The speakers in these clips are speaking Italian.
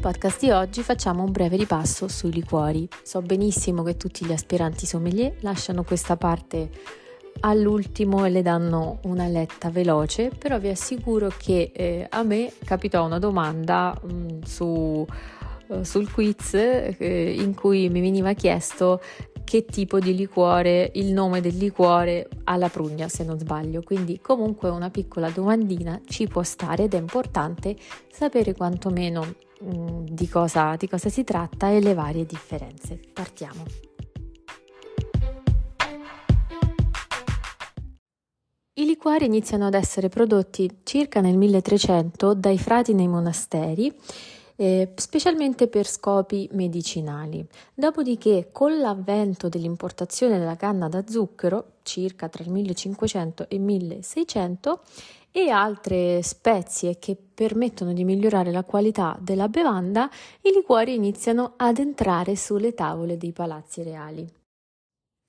Podcast di oggi facciamo un breve ripasso sui liquori. So benissimo che tutti gli aspiranti sommelier lasciano questa parte all'ultimo e le danno una letta veloce, però vi assicuro che eh, a me capitò una domanda mh, mm, su, uh, sul quiz eh, in cui mi veniva chiesto che tipo di liquore, il nome del liquore alla prugna se non sbaglio, quindi comunque una piccola domandina ci può stare ed è importante sapere quantomeno di, cosa, di cosa si tratta e le varie differenze. Partiamo. I liquori iniziano ad essere prodotti circa nel 1300 dai frati nei monasteri eh, specialmente per scopi medicinali. Dopodiché, con l'avvento dell'importazione della canna da zucchero, circa tra il 1500 e il 1600, e altre spezie che permettono di migliorare la qualità della bevanda, i liquori iniziano ad entrare sulle tavole dei palazzi reali.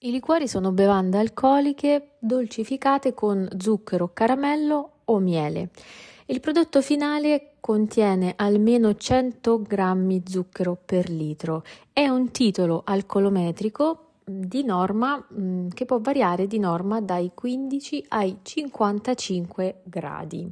I liquori sono bevande alcoliche dolcificate con zucchero, caramello o miele. Il prodotto finale contiene almeno 100 grammi zucchero per litro. È un titolo alcolometrico di norma mm, che può variare di norma dai 15 ai 55 gradi.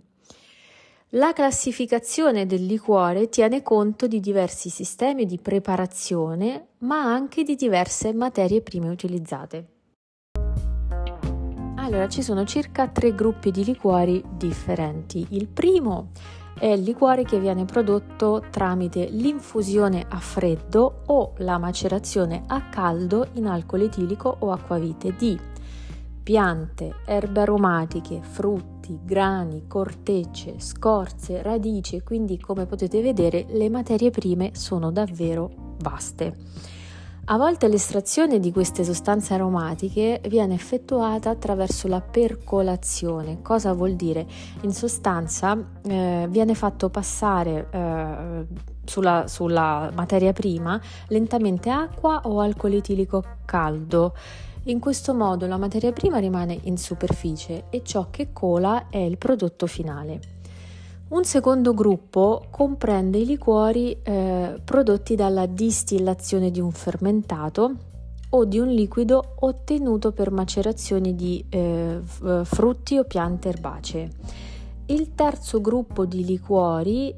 La classificazione del liquore tiene conto di diversi sistemi di preparazione, ma anche di diverse materie prime utilizzate. Allora, ci sono circa tre gruppi di liquori differenti. Il primo è il liquore che viene prodotto tramite l'infusione a freddo o la macerazione a caldo in alcol etilico o acquavite di piante, erbe aromatiche, frutti, grani, cortecce, scorze, radici, quindi come potete vedere le materie prime sono davvero vaste. A volte l'estrazione di queste sostanze aromatiche viene effettuata attraverso la percolazione. Cosa vuol dire? In sostanza eh, viene fatto passare eh, sulla, sulla materia prima lentamente acqua o alcol etilico caldo. In questo modo la materia prima rimane in superficie e ciò che cola è il prodotto finale. Un secondo gruppo comprende i liquori eh, prodotti dalla distillazione di un fermentato o di un liquido ottenuto per macerazione di eh, frutti o piante erbacee. Il terzo gruppo di liquori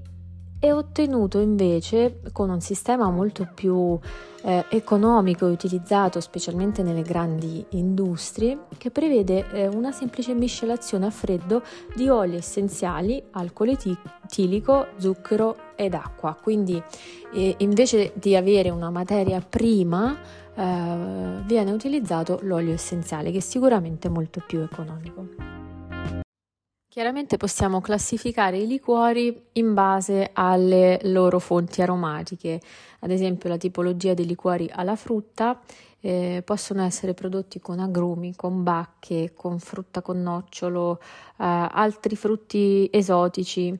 è ottenuto invece con un sistema molto più eh, economico e utilizzato specialmente nelle grandi industrie che prevede eh, una semplice miscelazione a freddo di oli essenziali, alcol etilico, zucchero ed acqua. Quindi eh, invece di avere una materia prima eh, viene utilizzato l'olio essenziale che è sicuramente molto più economico. Chiaramente possiamo classificare i liquori in base alle loro fonti aromatiche, ad esempio la tipologia dei liquori alla frutta eh, possono essere prodotti con agrumi, con bacche, con frutta con nocciolo, eh, altri frutti esotici.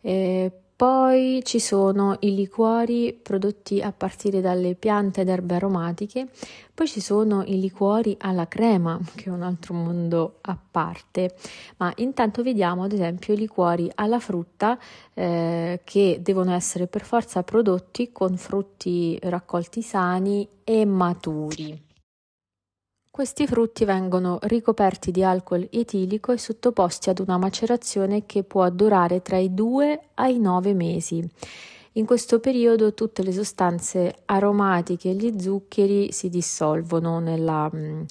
Eh, poi ci sono i liquori prodotti a partire dalle piante ed erbe aromatiche, poi ci sono i liquori alla crema, che è un altro mondo a parte, ma intanto vediamo ad esempio i liquori alla frutta eh, che devono essere per forza prodotti con frutti raccolti sani e maturi. Questi frutti vengono ricoperti di alcol etilico e sottoposti ad una macerazione che può durare tra i 2 ai 9 mesi. In questo periodo tutte le sostanze aromatiche e gli zuccheri si dissolvono nella, mm,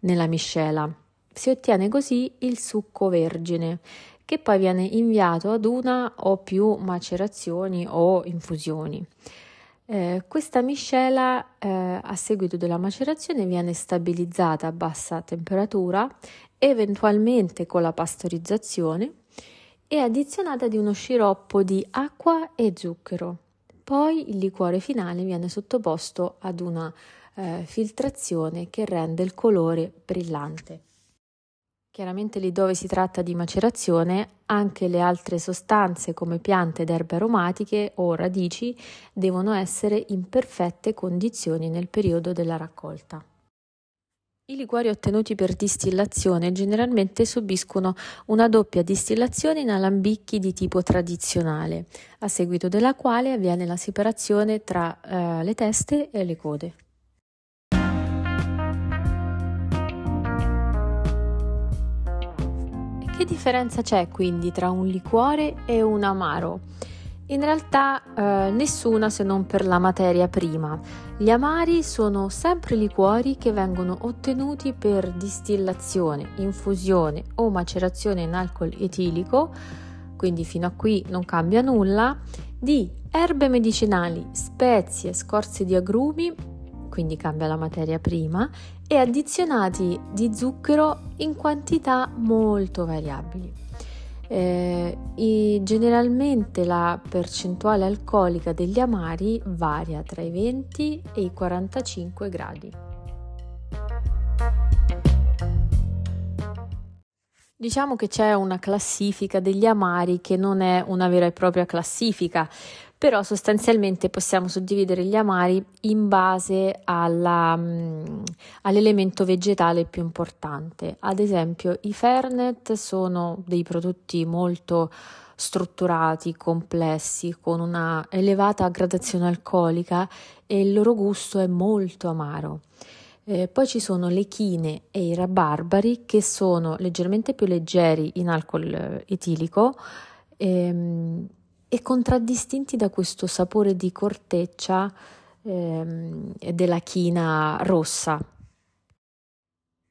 nella miscela. Si ottiene così il succo vergine che poi viene inviato ad una o più macerazioni o infusioni. Eh, questa miscela eh, a seguito della macerazione viene stabilizzata a bassa temperatura, eventualmente con la pastorizzazione e addizionata di uno sciroppo di acqua e zucchero. Poi il liquore finale viene sottoposto ad una eh, filtrazione che rende il colore brillante. Chiaramente lì dove si tratta di macerazione, anche le altre sostanze come piante ed erbe aromatiche o radici devono essere in perfette condizioni nel periodo della raccolta. I liquori ottenuti per distillazione generalmente subiscono una doppia distillazione in alambicchi di tipo tradizionale, a seguito della quale avviene la separazione tra eh, le teste e le code. Che differenza c'è quindi tra un liquore e un amaro? In realtà eh, nessuna se non per la materia prima. Gli amari sono sempre liquori che vengono ottenuti per distillazione, infusione o macerazione in alcol etilico, quindi fino a qui non cambia nulla, di erbe medicinali, spezie, scorze di agrumi, quindi cambia la materia prima, e addizionati di zucchero in quantità molto variabili. Eh, generalmente la percentuale alcolica degli amari varia tra i 20 e i 45 gradi. Diciamo che c'è una classifica degli amari che non è una vera e propria classifica, però sostanzialmente possiamo suddividere gli amari in base alla, um, all'elemento vegetale più importante. Ad esempio, i Fernet sono dei prodotti molto strutturati, complessi, con una elevata gradazione alcolica e il loro gusto è molto amaro. Eh, poi ci sono le chine e i rabarbari che sono leggermente più leggeri in alcol eh, etilico ehm, e contraddistinti da questo sapore di corteccia ehm, della china rossa.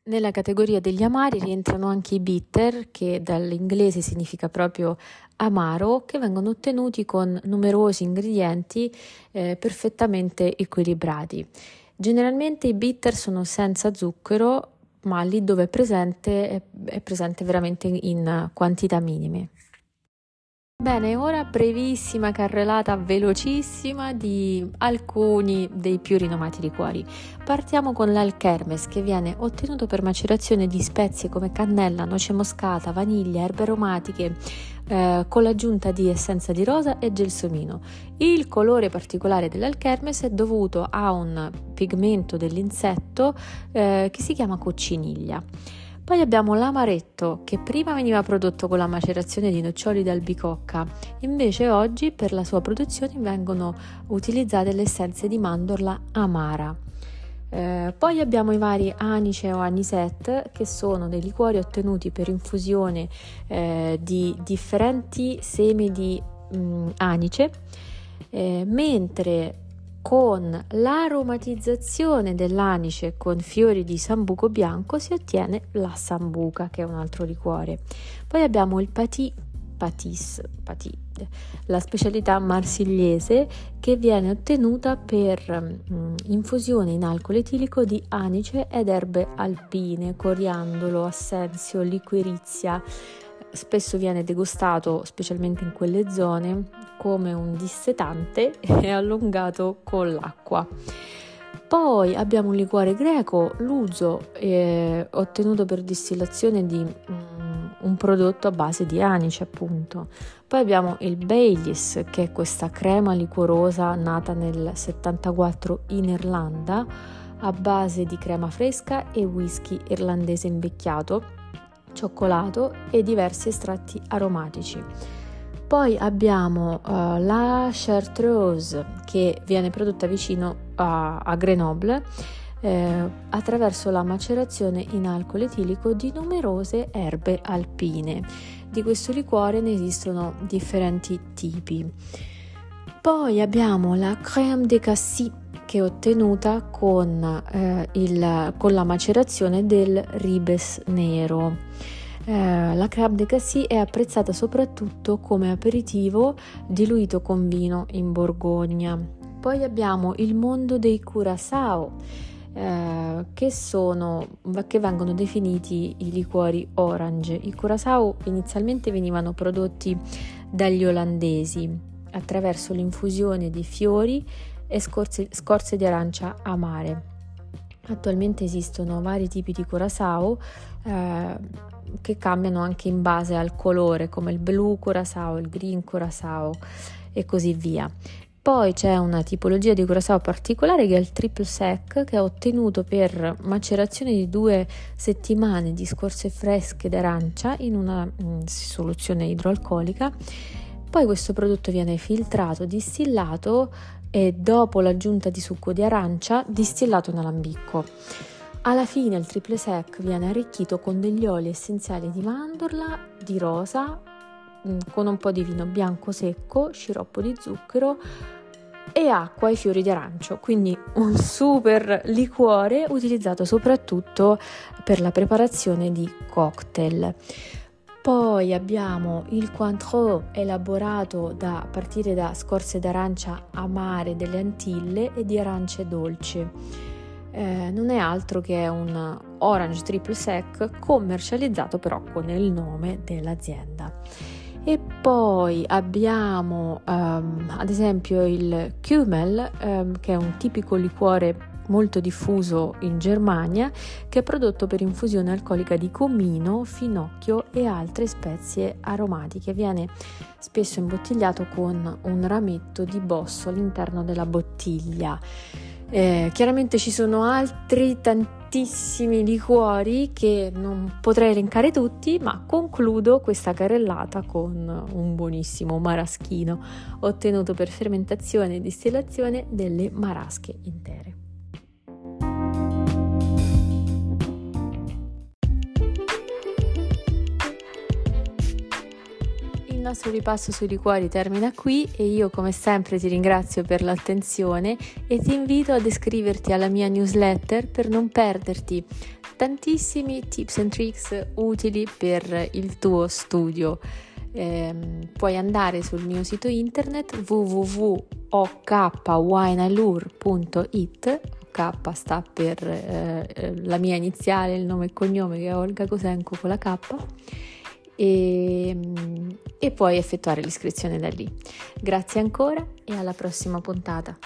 Nella categoria degli amari rientrano anche i bitter, che dall'inglese significa proprio amaro, che vengono ottenuti con numerosi ingredienti eh, perfettamente equilibrati. Generalmente i bitter sono senza zucchero, ma lì dove è presente è, presente veramente in quantità minime. Bene, ora brevissima carrellata velocissima di alcuni dei più rinomati liquori. Partiamo con l'alchermes che viene ottenuto per macerazione di spezie come cannella, noce moscata, vaniglia, erbe aromatiche eh, con l'aggiunta di essenza di rosa e gelsomino. Il colore particolare dell'alchermes è dovuto a un pigmento dell'insetto eh, che si chiama cocciniglia. Poi abbiamo l'amaretto che prima veniva prodotto con la macerazione di noccioli d'albicocca, invece oggi per la sua produzione vengono utilizzate le essenze di mandorla amara. Eh, poi abbiamo i vari anice o anisette che sono dei liquori ottenuti per infusione eh, di differenti semi di mh, mm, anice, eh, mentre con l'aromatizzazione dell'anice con fiori di sambuco bianco si ottiene la sambuca, che è un altro liquore. Poi abbiamo il patì, patis, patì, la specialità marsigliese che viene ottenuta per mm, infusione in alcol etilico di anice ed erbe alpine, coriandolo, assenzio, liquirizia spesso viene degustato, specialmente in quelle zone, come un dissetante e allungato con l'acqua. Poi abbiamo un liquore greco, l'uso, eh, ottenuto per distillazione di um, un prodotto a base di anice, appunto. Poi abbiamo il Baileys, che è questa crema liquorosa nata nel 74 in Irlanda, a base di crema fresca e whisky irlandese invecchiato cioccolato e diversi estratti aromatici. Poi abbiamo uh, la Chartreuse che viene prodotta vicino a, a Grenoble eh, attraverso la macerazione in alcol etilico di numerose erbe alpine. Di questo liquore ne esistono differenti tipi. Poi abbiamo la Crème de Cassis che è ottenuta con, eh, il, con la macerazione del ribes nero. Eh, la crab de cassis è apprezzata soprattutto come aperitivo diluito con vino in Borgogna. Poi abbiamo il mondo dei curacao. Eh, che, sono, che vengono definiti i liquori orange. I curacao inizialmente venivano prodotti dagli olandesi attraverso l'infusione di fiori e scorze, scorze di arancia amare. Attualmente esistono vari tipi di curacao eh, che cambiano anche in base al colore, come il blu curacao, il green curacao e così via. Poi c'è una tipologia di curacao particolare che è il triple sec che ho ottenuto per macerazione di due settimane di scorze fresche d'arancia in una mh, mm, soluzione idroalcolica. Poi questo prodotto viene filtrato, distillato e dopo l'aggiunta di succo di arancia distillato in alambicco. Alla fine il triple sec viene arricchito con degli oli essenziali di mandorla, di rosa, mm, con un po' di vino bianco secco, sciroppo di zucchero, e acqua e fiori di arancio, quindi un super liquore utilizzato soprattutto per la preparazione di cocktail. Poi abbiamo il Cointreau elaborato da, a partire da scorze d'arancia amare delle Antille e di arance dolci. Eh, non è altro che un orange triple sec commercializzato però con il nome dell'azienda. E poi abbiamo um, ad esempio il Kümmel, um, che è un tipico liquore molto diffuso in Germania, che è prodotto per infusione alcolica di comino, finocchio e altre spezie aromatiche. Viene spesso imbottigliato con un rametto di bosso all'interno della bottiglia. Eh, chiaramente ci sono altri tantissimi liquori che non potrei elencare tutti, ma concludo questa carrellata con un buonissimo maraschino ottenuto per fermentazione e distillazione delle marasche intere. Nostro ripasso sui liquori termina qui e io come sempre ti ringrazio per l'attenzione e ti invito ad iscriverti alla mia newsletter per non perderti tantissimi tips and tricks utili per il tuo studio. Eh, puoi andare sul mio sito internet www.okwineallure.it K sta per eh, la mia iniziale, il nome e cognome che è Olga Cosenco con la K e, e puoi effettuare l'iscrizione da lì. Grazie ancora e alla prossima puntata.